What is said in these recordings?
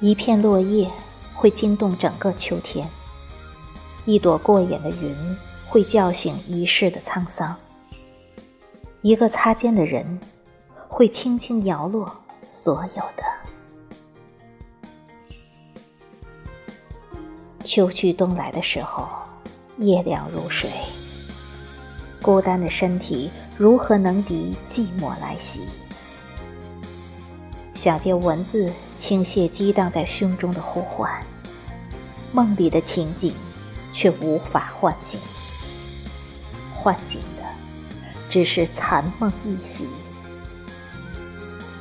一片落叶会惊动整个秋天，一朵过眼的云会叫醒一世的沧桑，一个擦肩的人会轻轻摇落所有的。秋去冬来的时候，夜凉如水，孤单的身体如何能敌寂寞来袭？想借文字倾泻激荡在胸中的呼唤，梦里的情景却无法唤醒，唤醒的只是残梦一袭。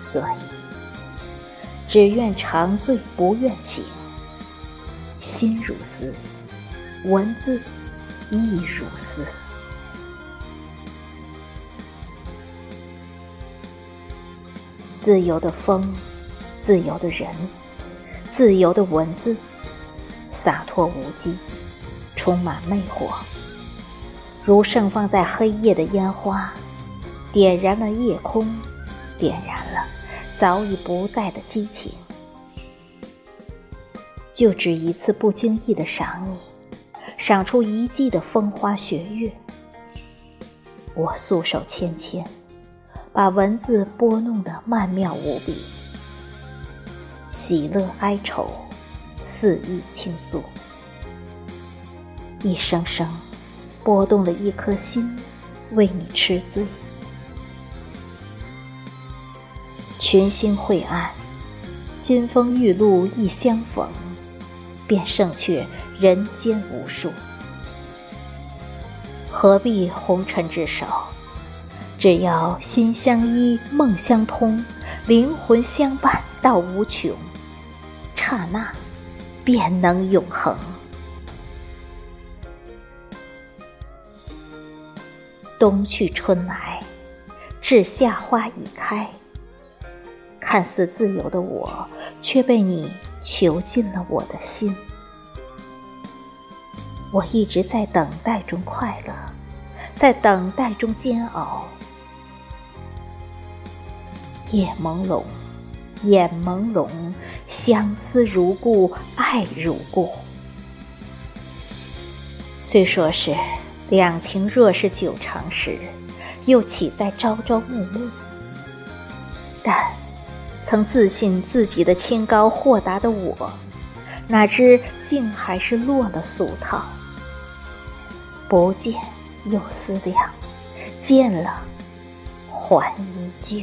所以，只愿长醉不愿醒，心如丝，文字亦如丝。自由的风，自由的人，自由的文字，洒脱无羁，充满魅惑，如盛放在黑夜的烟花，点燃了夜空，点燃了早已不在的激情。就只一次不经意的赏你，赏出一季的风花雪月，我素手纤纤。把文字拨弄得曼妙无比，喜乐哀愁，肆意倾诉，一声声拨动了一颗心，为你痴醉。群星晦暗，金风玉露一相逢，便胜却人间无数。何必红尘之手？只要心相依，梦相通，灵魂相伴到无穷，刹那便能永恒。冬去春来，至夏花已开，看似自由的我，却被你囚禁了我的心。我一直在等待中快乐，在等待中煎熬。夜朦胧，眼朦胧，相思如故，爱如故。虽说是两情若是久长时，又岂在朝朝暮暮？但曾自信自己的清高豁达的我，哪知竟还是落了俗套。不见又思量，见了还依旧。